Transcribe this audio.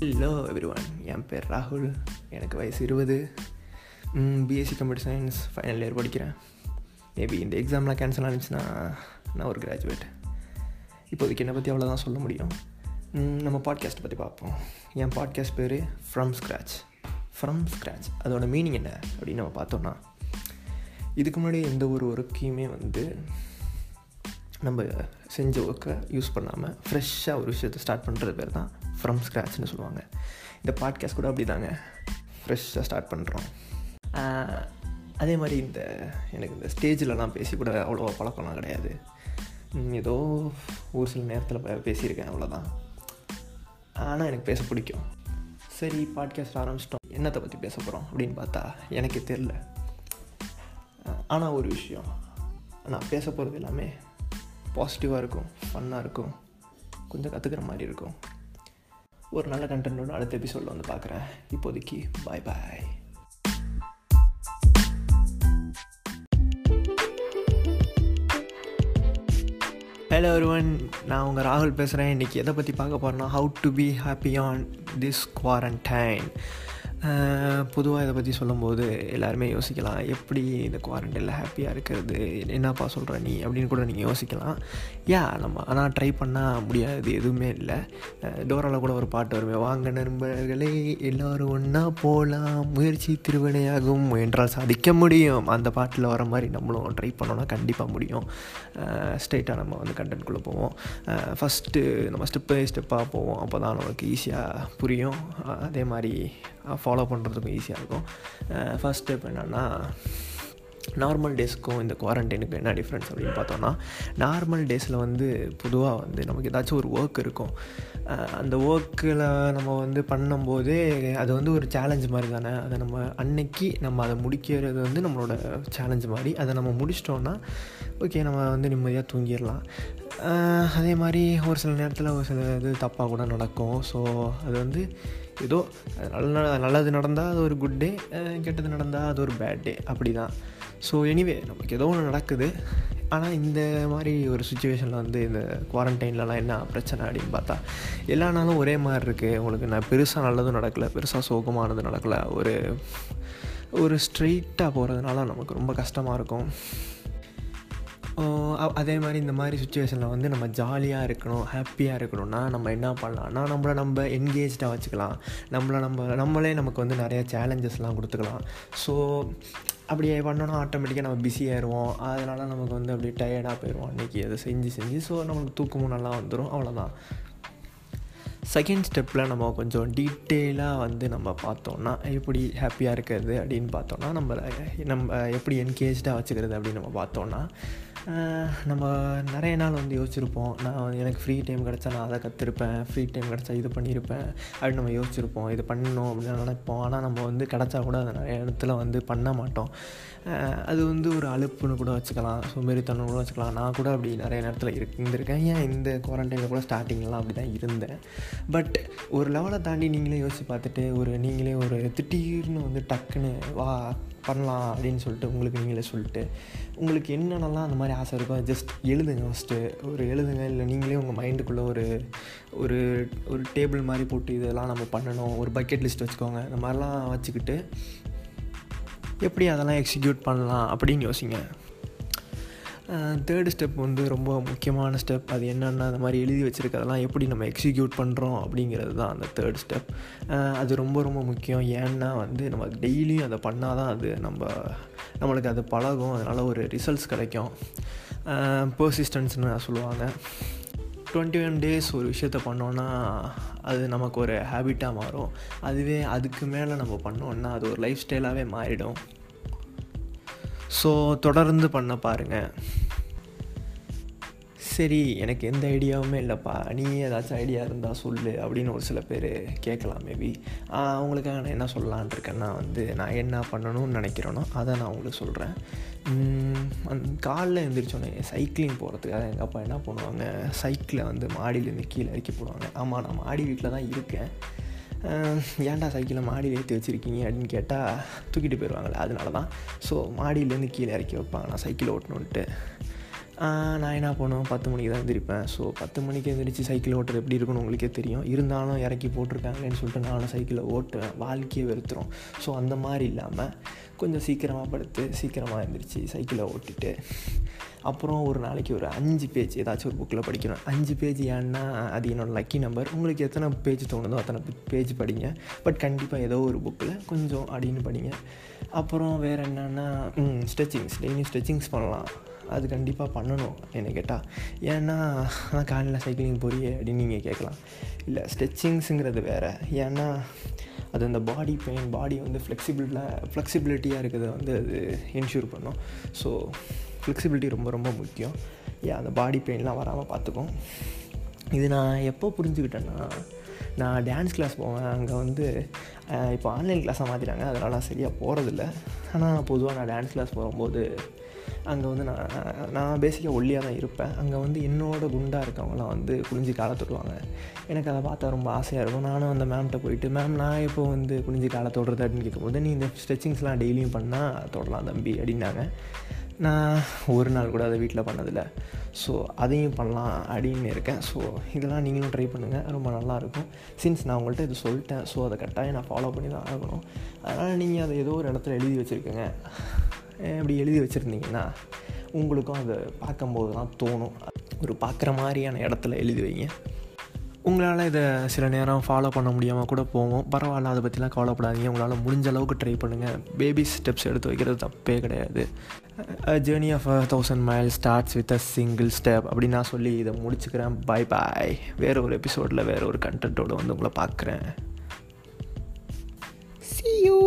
Hello everyone என் பேர் ராகுல். எனக்கு வயசு இருபது. BSc computer science final year படிக்கிறேன். மேபி இந்த எக்ஸாம்லாம் கேன்சல் ஆனிச்சுன்னா நான் ஒரு கிராஜுவேட் இப்போதைக்கு என்னை பற்றி அவ்வளோதான் சொல்ல முடியும். நம்ம பாட்காஸ்ட் பற்றி பார்ப்போம். என் பாட்காஸ்ட் பேர் ஃப்ரம் ஸ்க்ராச் ஃப்ரம் ஸ்க்ராச் அதோட மீனிங் என்ன அப்படின்னு நம்ம பார்த்தோன்னா இதுக்கு முன்னாடி எந்த ஒரு ஒர்க்கையுமே வந்து நம்ம செஞ்ச ஒர்க்கை யூஸ் பண்ணாமல் ஃப்ரெஷ்ஷாக ஒரு விஷயத்தை ஸ்டார்ட் பண்ணுறது பேர் தான் ஃப்ரம் ஸ்க்ராட்ச்னு சொல்லுவாங்க. இந்த பாட்காஸ்ட் கூட அப்படி தாங்க ஃப்ரெஷ்ஷாக ஸ்டார்ட் பண்ணுறோம் அதே மாதிரி இந்த எனக்கு இந்த ஸ்டேஜிலலாம் பேசி கூட அவ்வளோ பழக்கம்லாம் கிடையாது. ஏதோ ஒரு சில நேரத்தில் பேசியிருக்கேன் அவ்வளோதான் ஆனால் எனக்கு பேச பிடிக்கும். சரி பாட்காஸ்ட் ஆரம்பிச்சிட்டோம். என்னத்தை பற்றி பேச போகிறோம் அப்படின்னு பார்த்தா எனக்கு தெரில ஆனால் ஒரு விஷயம். நான் பேச போகிறது எல்லாமே பாசிட்டிவாக இருக்கும் ஃபன்னாக இருக்கும். கொஞ்சம் கற்றுக்கிற மாதிரி இருக்கும். ஒரு நல்ல கண்டென்ட்டோட அடுத்த எபிசோடில் வந்து பார்க்குறேன். இப்போதைக்கு பாய் பாய் ஹலோ ஒருவன் நான் உங்கள் ராகுல் பேசுகிறேன் இன்றைக்கி எதை பற்றி பார்க்க போகிறேன்னா how to be happy on this quarantine பொதுவாக இதை பற்றி சொல்லும்போது எல்லாருமே யோசிக்கலாம். எப்படி இந்த குவாரண்டைனில் ஹாப்பியாக இருக்கிறது? என்னப்பா சொல்கிற நீ? அப்படின்னு கூட நீங்கள் யோசிக்கலாம். யா நம்ம ஆனால் ட்ரை பண்ணால் முடியாது. எதுவுமே இல்லை. டோராவில் கூட ஒரு பாட்டு வருமே. வாங்க நண்பர்களே எல்லோரும் ஒன்றா போகலாம் முயற்சி திருவினையாகும். என்றால் சாதிக்க முடியும். அந்த பாட்டில் வர மாதிரி நம்மளும் ட்ரை பண்ணோன்னா கண்டிப்பாக முடியும். ஸ்ட்ரெயிட்டாக நம்ம வந்து கண்டென்ட்குள்ளே போவோம். ஃபஸ்ட்டு நம்ம ஸ்டெப் பை ஸ்டெப்பாக போவோம். அப்போ தான் நமக்கு ஈஸியாக புரியும். அதே மாதிரி ஃபாலோ பண்ணுறதுக்கும் ஈஸியாக இருக்கும். ஃபஸ்ட் ஸ்டெப் என்னென்னா நார்மல் டேஸ்க்கும் இந்த குவாரண்டைனுக்கும் என்ன டிஃப்ரென்ஸ் அப்படின்னு பார்த்தோன்னா நார்மல் டேஸில் வந்து பொதுவாக வந்து நமக்கு ஏதாச்சும் ஒரு ஒர்க் இருக்கும். அந்த ஒர்க்கில் நம்ம வந்து பண்ணும்போதே அது வந்து ஒரு சேலஞ்ச் மாதிரி தானே? அதை நம்ம அன்னைக்கு நம்ம அதை முடிக்கிறது வந்து நம்மளோட சேலஞ்ச் மாதிரி. அதை நம்ம முடிச்சிட்டோன்னா ஓகே நம்ம வந்து நிம்மதியாக தூங்கிடலாம். அதே மாதிரி ஒரு சில நேரத்தில் ஒரு சில இது தப்பாக கூட நடக்கும். ஸோ அது வந்து ஏதோ நல்ல நல்லது நடந்தால் அது ஒரு குட் டே கெட்டது நடந்தால் அது ஒரு பேட் டே அப்படி தான் ஸோ எனிவே நமக்கு ஏதோ ஒன்று நடக்குது. ஆனால் இந்த மாதிரி ஒரு சுச்சுவேஷனில் வந்து இந்த குவாரண்டைன்லலாம் என்ன பிரச்சனை அப்படின்னு பார்த்தா எல்லா நாளும் ஒரே மாதிரி இருக்குது உங்களுக்கு நான் பெருசாக நல்லதும் நடக்கலை பெருசாக சோகமானது நடக்கலை. ஒரு ஒரு ஸ்ட்ரெயிட்டாக போகிறதுனால நமக்கு ரொம்ப கஷ்டமாக இருக்கும். அதே மாதிரி இந்த மாதிரி சுச்சுவேஷனில் வந்து நம்ம ஜாலியாக இருக்கணும் ஹாப்பியாக இருக்கணும்னா நம்ம என்ன பண்ணலாம்னா நம்மளை நம்ம என்கேஜாக வச்சுக்கலாம். நம்மளை நம்ம நம்மளே நமக்கு வந்து நிறைய சேலஞ்சஸ்லாம் கொடுத்துக்கலாம். ஸோ அப்படி பண்ணோன்னா ஆட்டோமேட்டிக்காக நம்ம பிஸி ஆயிடுவோம் அதனால் நமக்கு வந்து அப்படியே டயர்டாக போயிடுவோம் அன்றைக்கி அதை செஞ்சு செஞ்சு ஸோ நம்மளுக்கு தூக்கமும் நல்லா வந்துடும் அவ்வளோதான் செகண்ட் ஸ்டெப்பில் நம்ம கொஞ்சம் டீட்டெயிலாக வந்து நம்ம பார்த்தோம்னா எப்படி ஹாப்பியாக இருக்கிறது அப்படின்னு பார்த்தோம்னா நம்ம நம்ம எப்படி என்கேஜாக வச்சுக்கிறது அப்படின்னு நம்ம பார்த்தோம்னா நம்ம நிறைய நாள் வந்து யோசிச்சிருப்போம். நான் வந்து எனக்கு ஃப்ரீ டைம் கிடச்சா நான் அதை கற்றுருப்பேன் ஃப்ரீ டைம் கிடச்சா இது பண்ணியிருப்பேன் அப்படின்னு நம்ம யோசிச்சிருப்போம். இது பண்ணணும் அப்படின்னு நினைப்போம். ஆனால் நம்ம வந்து கிடச்சா கூட அதை நிறைய இடத்துல வந்து பண்ண மாட்டோம். அது வந்து ஒரு அலுப்புன்னு கூட வச்சுக்கலாம். சோம்பேறித்தனம் கூட வச்சுக்கலாம். நான் கூட அப்படி நிறைய நேரத்தில் இருந்திருக்கேன். ஏன் இந்த குவாரண்டைனில் கூட ஸ்டார்டிங்லாம் அப்படி தான் இருந்தேன். பட் ஒரு லெவலை தாண்டி நீங்களே யோசிச்சு பார்த்துட்டு ஒரு நீங்களே ஒரு திடீர்னு வந்து டக்குன்னு வா பண்ணலாம் அப்படின்னு சொல்லிட்டு உங்களுக்கு நீங்களே சொல்லிட்டு உங்களுக்கு என்னென்னலாம் அந்த மாதிரி ஆசை இருக்கோ ஜஸ்ட் எழுதுங்க ஃபஸ்ட்டு ஒரு எழுதுங்க இல்லை நீங்களே உங்கள் மைண்டுக்குள்ளே ஒரு ஒரு ஒரு டேபிள் மாதிரி போட்டு இதெல்லாம் நம்ம பண்ணணும். ஒரு பக்கெட் லிஸ்ட் வச்சுக்கோங்க. இந்த மாதிரிலாம் வச்சுக்கிட்டு எப்படி அதெல்லாம் எக்ஸிக்யூட் பண்ணலாம் அப்படின்னு யோசிங்க. தேர்டு ஸ்டெப் வந்து ரொம்ப முக்கியமான ஸ்டெப் அது என்னென்னா அந்த மாதிரி எழுதி வச்சுருக்கதெல்லாம் எப்படி நம்ம எக்ஸிக்யூட் பண்ணுறோம் அப்படிங்கிறது தான் அந்த தேர்ட் ஸ்டெப் அது ரொம்ப ரொம்ப முக்கியம். ஏன்னா வந்து நம்ம டெய்லியும் அதை பண்ணால் தான் அது நம்ம நம்மளுக்கு அது பழகும். அதனால் ஒரு ரிசல்ட்ஸ் கிடைக்கும். பர்சிஸ்டன்ஸ்னு சொல்லுவாங்க. டுவெண்ட்டி ஒன் டேஸ் ஒரு விஷயத்த பண்ணோன்னா அது நமக்கு ஒரு ஹேபிட்டாக மாறும். அதுவே அதுக்கு மேலே நம்ம பண்ணோன்னா அது ஒரு லைஃப் ஸ்டைலாகவே மாறிடும். ஸோ தொடர்ந்து பண்ண பாருங்கள் சரி எனக்கு எந்த ஐடியாவுமே இல்லைப்பா. நீ ஏதாச்சும் ஐடியா இருந்தால் சொல்லு அப்படின்னு ஒரு சில பேர் கேட்கலாம் மேபி அவங்களுக்காக நான் என்ன சொல்லலான் இருக்கேன்னா வந்து நான் என்ன பண்ணணும்னு நினைக்கிறேனோ அதை நான் உங்களுக்கு சொல்கிறேன் காலில் காலைல எழுந்திரிச்சோன்னே சைக்கிளிங் போகிறதுக்காக எங்கள் அப்பா என்ன பண்ணுவாங்க? சைக்கிளை வந்து மாடியிலேருந்து கீழே இறக்கி போடுவாங்க. ஆமாம் நான் மாடி வீட்டில் தான் இருக்கேன். ஏன்டா சைக்கிளை மாடியில் ஏற்றி வச்சுருக்கீங்க அப்படின்னு கேட்டால் தூக்கிட்டு போயிடுவாங்களே அதனால தான் ஸோ மாடியிலேருந்து கீழே இறக்கி வைப்பாங்க. நான் சைக்கிள் ஓட்டணுன்ட்டு நான் என்ன பண்ணுவேன்? பத்து மணிக்கு தான் எந்திரிப்பேன். ஸோ பத்து மணிக்கு எந்திரிச்சு சைக்கிள் ஓட்டுறது எப்படி இருக்குன்னு உங்களுக்கே தெரியும். இருந்தாலும் இறக்கி போட்டிருக்காங்களேன்னு சொல்லிட்டு நானும் சைக்கிளை ஓட்டுவேன். வாழ்க்கையை வெறுத்துரும். ஸோ அந்த மாதிரி இல்லாமல் கொஞ்சம் சீக்கிரமாக படுத்து சீக்கிரமாக எழுந்திரிச்சு சைக்கிளை ஓட்டிட்டு அப்புறம் ஒரு நாளைக்கு ஒரு அஞ்சு பேஜ் ஏதாச்சும் ஒரு புக்கில் படிக்கணும். அஞ்சு பேஜ் ஏன்னா அது என்னோடய லக்கி நம்பர் உங்களுக்கு எத்தனை பேஜ் தோணுதோ அத்தனை பேஜ் படிங்க. பட் கண்டிப்பாக ஏதோ ஒரு புக்கில் கொஞ்சம் அப்படின்னு படிங்க. அப்புறம் வேறு என்னென்னா ஸ்ட்ரெச்சிங்ஸ் டெய்லி ஸ்ட்ரெச்சிங்ஸ் பண்ணலாம். அது கண்டிப்பாக பண்ணணும் என்னை கேட்டால் ஏன்னா நான் காலையில் சைக்கிளிங் போறியே அப்படின்னு நீங்கள் கேட்கலாம். இல்லை ஸ்ட்ரெச்சிங்ஸுங்கிறது வேறு. ஏன்னா அது அந்த பாடி பெயின் பாடி வந்து ஃப்ளெக்சிபிளாக ஹெல்த்தியாக இருக்கிறத வந்து அது என்ஷூர் பண்ணும். ஸோ ஃப்ளெக்சிபிலிட்டி ரொம்ப ரொம்ப முக்கியம். ஏன் அந்த பாடி பெயின்லாம் வராமல் பார்த்துக்கும் இது நான் எப்போ புரிஞ்சுக்கிட்டேன்னா நான் டான்ஸ் கிளாஸ் போவேன். அங்கே வந்து இப்போ ஆன்லைன் கிளாஸாக மாற்றிட்டாங்க அதனால் சரியாக போகிறதில்ல ஆனால் பொதுவாக நான் டான்ஸ் கிளாஸ் போகும்போது அங்கே வந்து நான் நான் பேசிக்காக ஒல்லியாக தான் இருப்பேன். அங்கே வந்து என்னோட குண்டாக இருக்கவங்களாம் வந்து குளிஞ்சு காலை தொடுவாங்க. எனக்கு அதை பார்த்தா ரொம்ப ஆசையாக இருக்கும். நானும் அந்த மேம்கிட்ட போயிட்டு மேம் நான் இப்போ வந்து குளிஞ்சு காலை தொடுறது? அப்படின்னு கேட்கும்போது நீ இந்த ஸ்ட்ரெச்சிங்ஸ்லாம் டெய்லியும் பண்ணால் தொடலாம் தம்பி அப்படின்னாங்க. நான் ஒரு நாள் கூட அதை வீட்டில் பண்ணதில்லை. ஸோ அதையும் பண்ணலாம் அப்படின்னு இருக்கேன். ஸோ இதெல்லாம் நீங்களும் ட்ரை பண்ணுங்கள் ரொம்ப நல்லாயிருக்கும் சின்ஸ் நான் உங்கள்கிட்ட இது சொல்லிட்டேன். ஸோ அதை கட்டாயம் நான் ஃபாலோ பண்ணி தான் ஆகணும். அதனால் நீங்கள் அதை ஏதோ ஒரு இடத்துல எழுதி வச்சுருக்கேங்க. அப்படி எழுதி வச்சுருந்தீங்கன்னா உங்களுக்கும் அதை பார்க்கும்போது தான் தோணும். ஒரு பார்க்குற மாதிரியான இடத்துல எழுதி வைங்க. உங்களால் இதை சில நேரம் ஃபாலோ பண்ண முடியாமல் கூட போவோம் பரவாயில்ல அதை பற்றிலாம் கவலைப்படாதீங்க. உங்களால் முடிஞ்ச அளவுக்கு ட்ரை பண்ணுங்கள் பேபி ஸ்டெப்ஸ் எடுத்து வைக்கிறது தப்பே கிடையாது. Journey of a thousand mile starts with a single step அப்படின்னு நான் சொல்லி இதை முடிச்சுக்கிறேன். பை பாய் வேறு ஒரு எபிசோடில் வேறு ஒரு கண்டென்ட்டோடு வந்து உங்களை பார்க்குறேன். See you!